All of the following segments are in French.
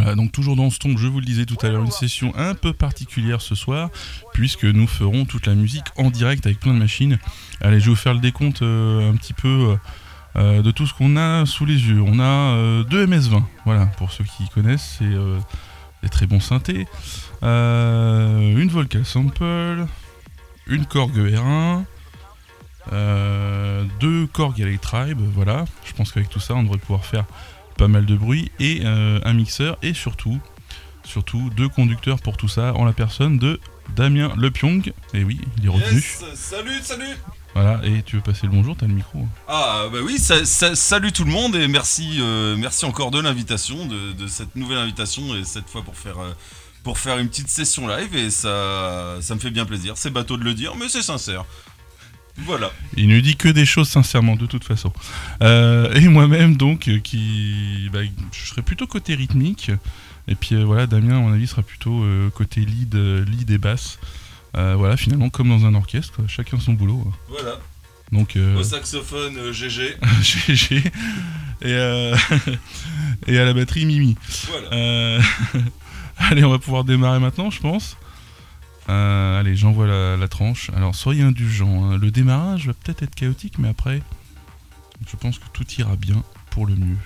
Voilà, donc toujours dans ce ton, je vous le disais tout à l'heure, une session un peu particulière ce soir, puisque nous ferons toute la musique en direct avec plein de machines. Allez, je vais vous faire le décompte euh, un petit peu euh, euh, de tout ce qu'on a sous les yeux. On a deux MS-20, voilà, pour ceux qui connaissent, c'est des très bons synthés. Une Volca Sample, une Korg R1, euh, deux Korg Electribe, voilà. Je pense qu'avec tout ça, on devrait pouvoir faire pas mal de bruit et euh, un mixeur et surtout, surtout deux conducteurs pour tout ça en la personne de Damien Lepyong. Et oui, il est revenu. Yes, salut, salut Voilà, et tu veux passer le bonjour, t'as le micro. Ah bah oui, sa- sa- salut tout le monde et merci, euh, merci encore de l'invitation, de, de cette nouvelle invitation et cette fois pour faire, euh, pour faire une petite session live et ça, ça me fait bien plaisir. C'est bateau de le dire, mais c'est sincère. Voilà. Il ne dit que des choses sincèrement, de toute façon. Euh, et moi-même, donc, euh, qui. bah, je serai plutôt côté rythmique. Et puis euh, voilà, Damien, à mon avis, sera plutôt euh, côté lead, lead et basse. Voilà, finalement, comme dans un orchestre, quoi, chacun son boulot. Voilà. Donc, Au saxophone, GG. GG. Et, et à la batterie, Mimi. Voilà. Allez, on va pouvoir démarrer maintenant, je pense. Euh, allez, j'envoie la, tranche. Alors, soyez indulgents. Hein. Le démarrage va peut-être être chaotique, mais après, je pense que tout ira bien pour le mieux.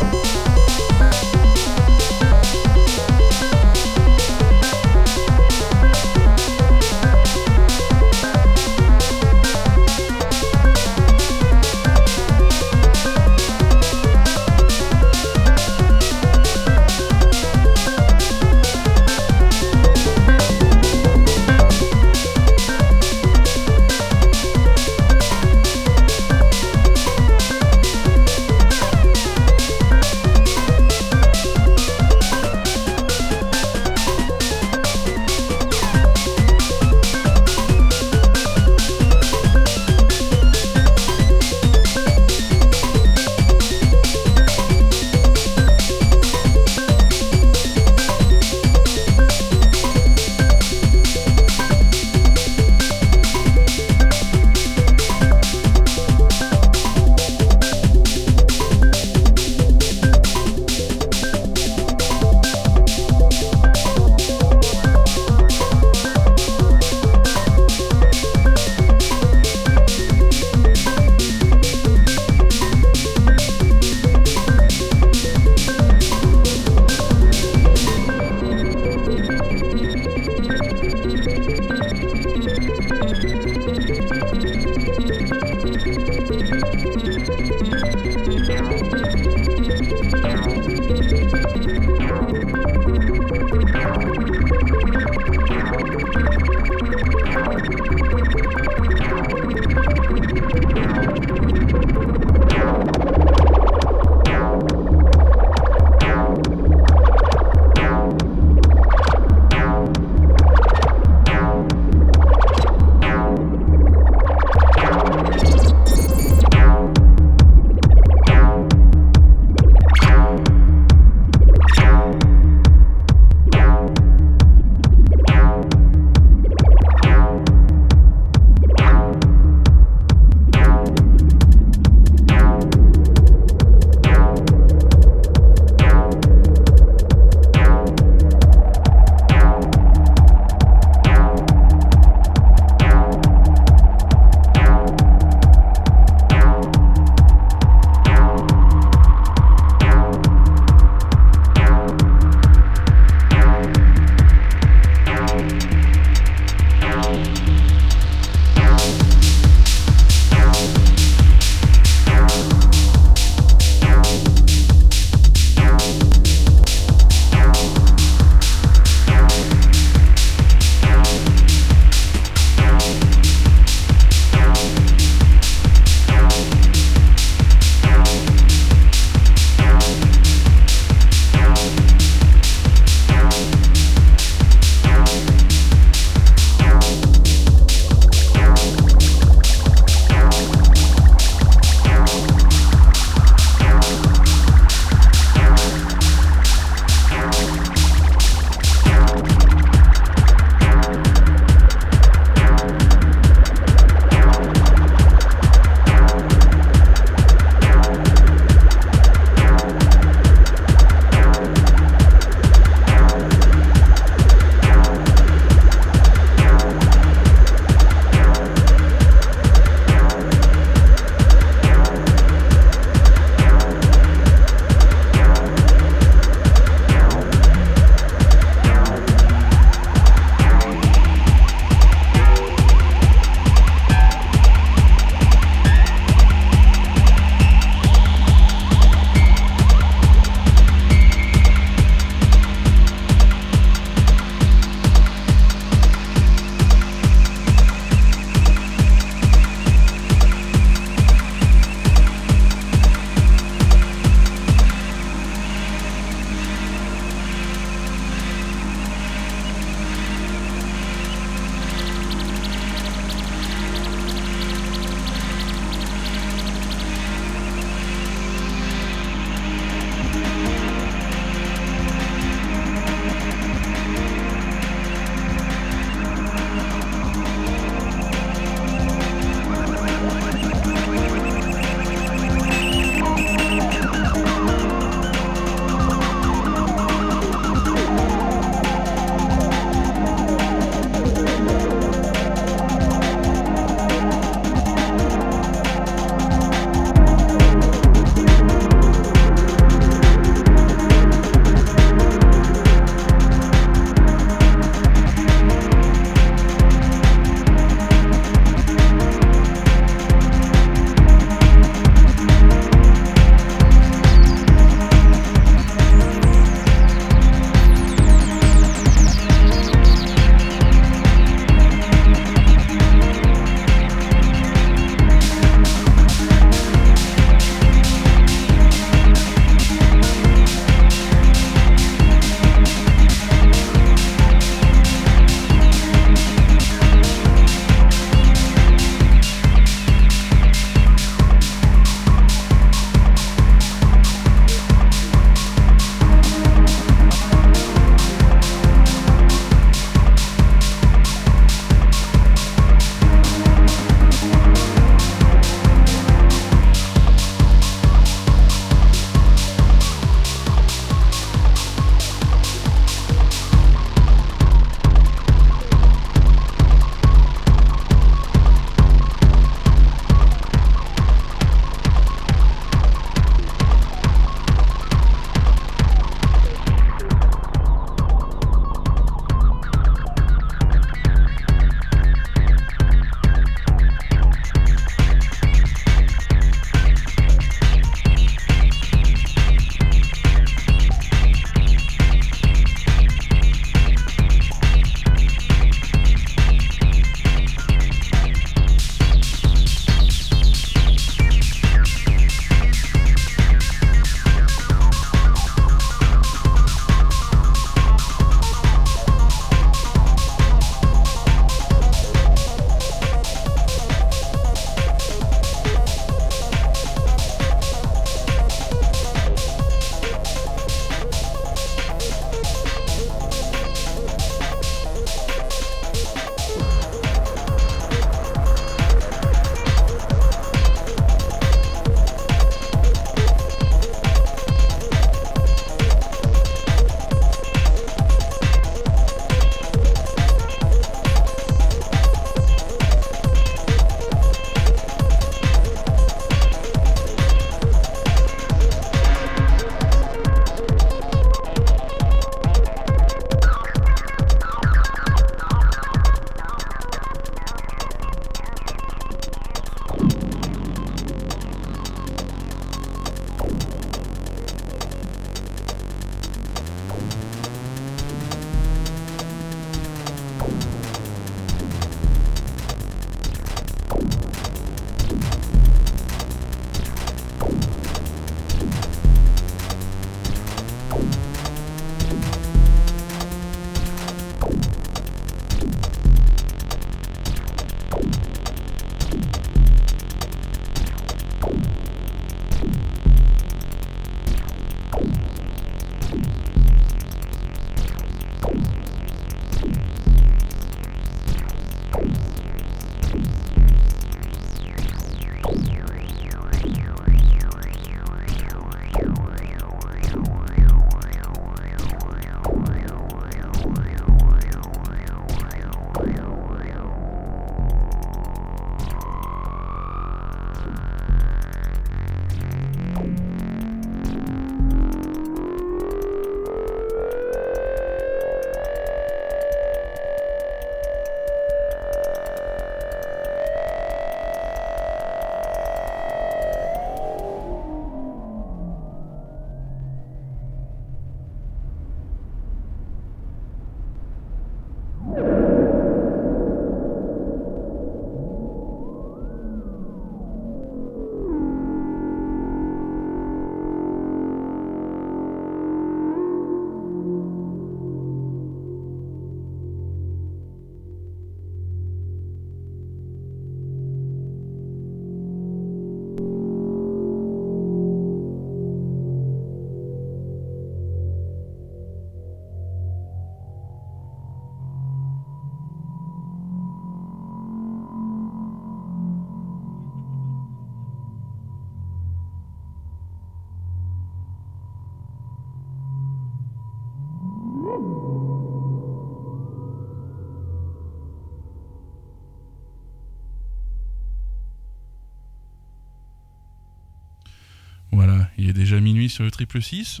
Déjà minuit sur le triple 6.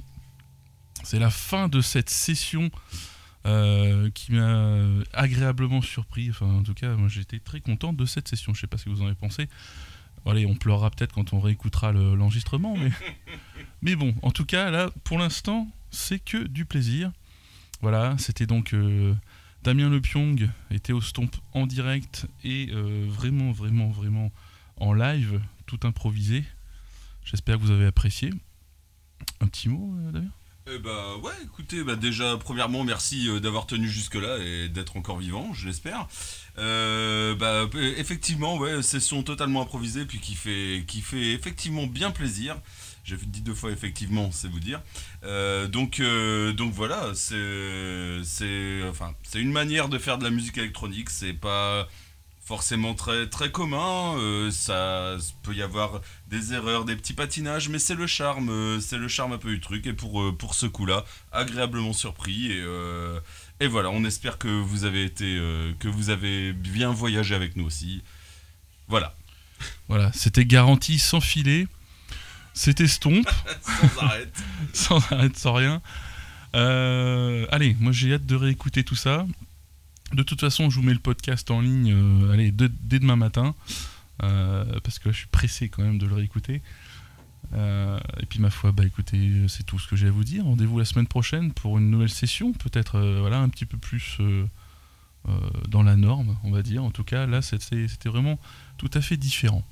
C'est la fin de cette session euh, qui m'a agréablement surpris. Enfin, en tout cas, moi j'étais très content de cette session. Je sais pas ce que vous en avez pensé. Allez, on pleurera peut-être quand on réécoutera l'enregistrement, mais... mais bon, en tout cas, là, pour l'instant, c'est que du plaisir. Voilà, c'était donc euh, Damien Lepiong était au Stomp en direct et euh, vraiment, vraiment, vraiment en live, tout improvisé. J'espère que vous avez apprécié. Un petit mot, Damien? Eh bah ouais, écoutez, bah déjà premièrement merci euh, d'avoir tenu jusque là et d'être encore vivant, je l'espère. Euh, bah effectivement, ouais, session totalement improvisée puis qui fait qui fait effectivement bien plaisir. J'ai dit deux fois effectivement, c'est vous dire. Euh, donc donc voilà, c'est c'est enfin c'est une manière de faire de la musique électronique. C'est pas forcément très très commun. Euh, ça peut y avoir des erreurs, des petits patinages, mais c'est le charme, euh, c'est le charme un peu du truc. Et pour euh, pour ce coup-là, agréablement surpris et et voilà, on espère que vous avez été que vous avez bien voyagé avec nous aussi. Voilà. Voilà, c'était garanti sans filet. C'était stomp. sans arrêt. sans arrêt, sans rien. allez, moi j'ai hâte de réécouter tout ça. De toute façon, je vous mets le podcast en ligne euh, allez, dès demain matin, euh, parce que je suis pressé quand même de le réécouter. Euh, et puis ma foi, bah écoutez, c'est tout ce que j'ai à vous dire. Rendez-vous la semaine prochaine pour une nouvelle session, peut-être voilà un petit peu plus dans la norme, on va dire. En tout cas, là, c'était vraiment tout à fait différent.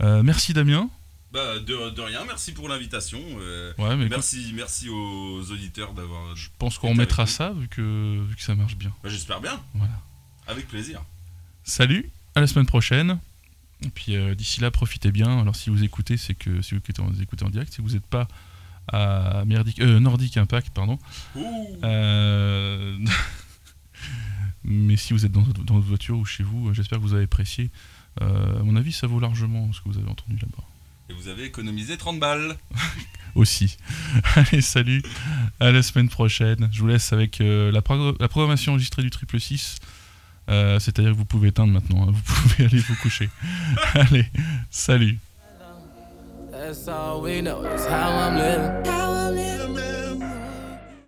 merci Damien. Bah, de, rien, merci pour l'invitation. merci, merci aux auditeurs d'avoir. Je pense qu'on remettra ça vu que, vu que ça marche bien. Bah, J'espère bien. Voilà. Avec plaisir. Salut, à la semaine prochaine. Et puis euh, d'ici là, profitez bien. Alors si vous écoutez, c'est que si vous écoutez en, direct, si vous n'êtes pas à Merdic, euh, Nordic Impact, pardon. Euh, mais si vous êtes dans, dans, votre voiture ou chez vous, j'espère que vous avez apprécié. à mon avis, ça vaut largement ce que vous avez entendu là-bas. Et vous avez économisé 30 balles. Aussi. Allez, salut. À la semaine prochaine. Je vous laisse avec euh, la, la, programmation enregistrée du triple 6. Euh, c'est-à-dire que vous pouvez éteindre maintenant. Hein. Vous pouvez aller vous coucher. Allez, salut. That's all we know is how I'm living.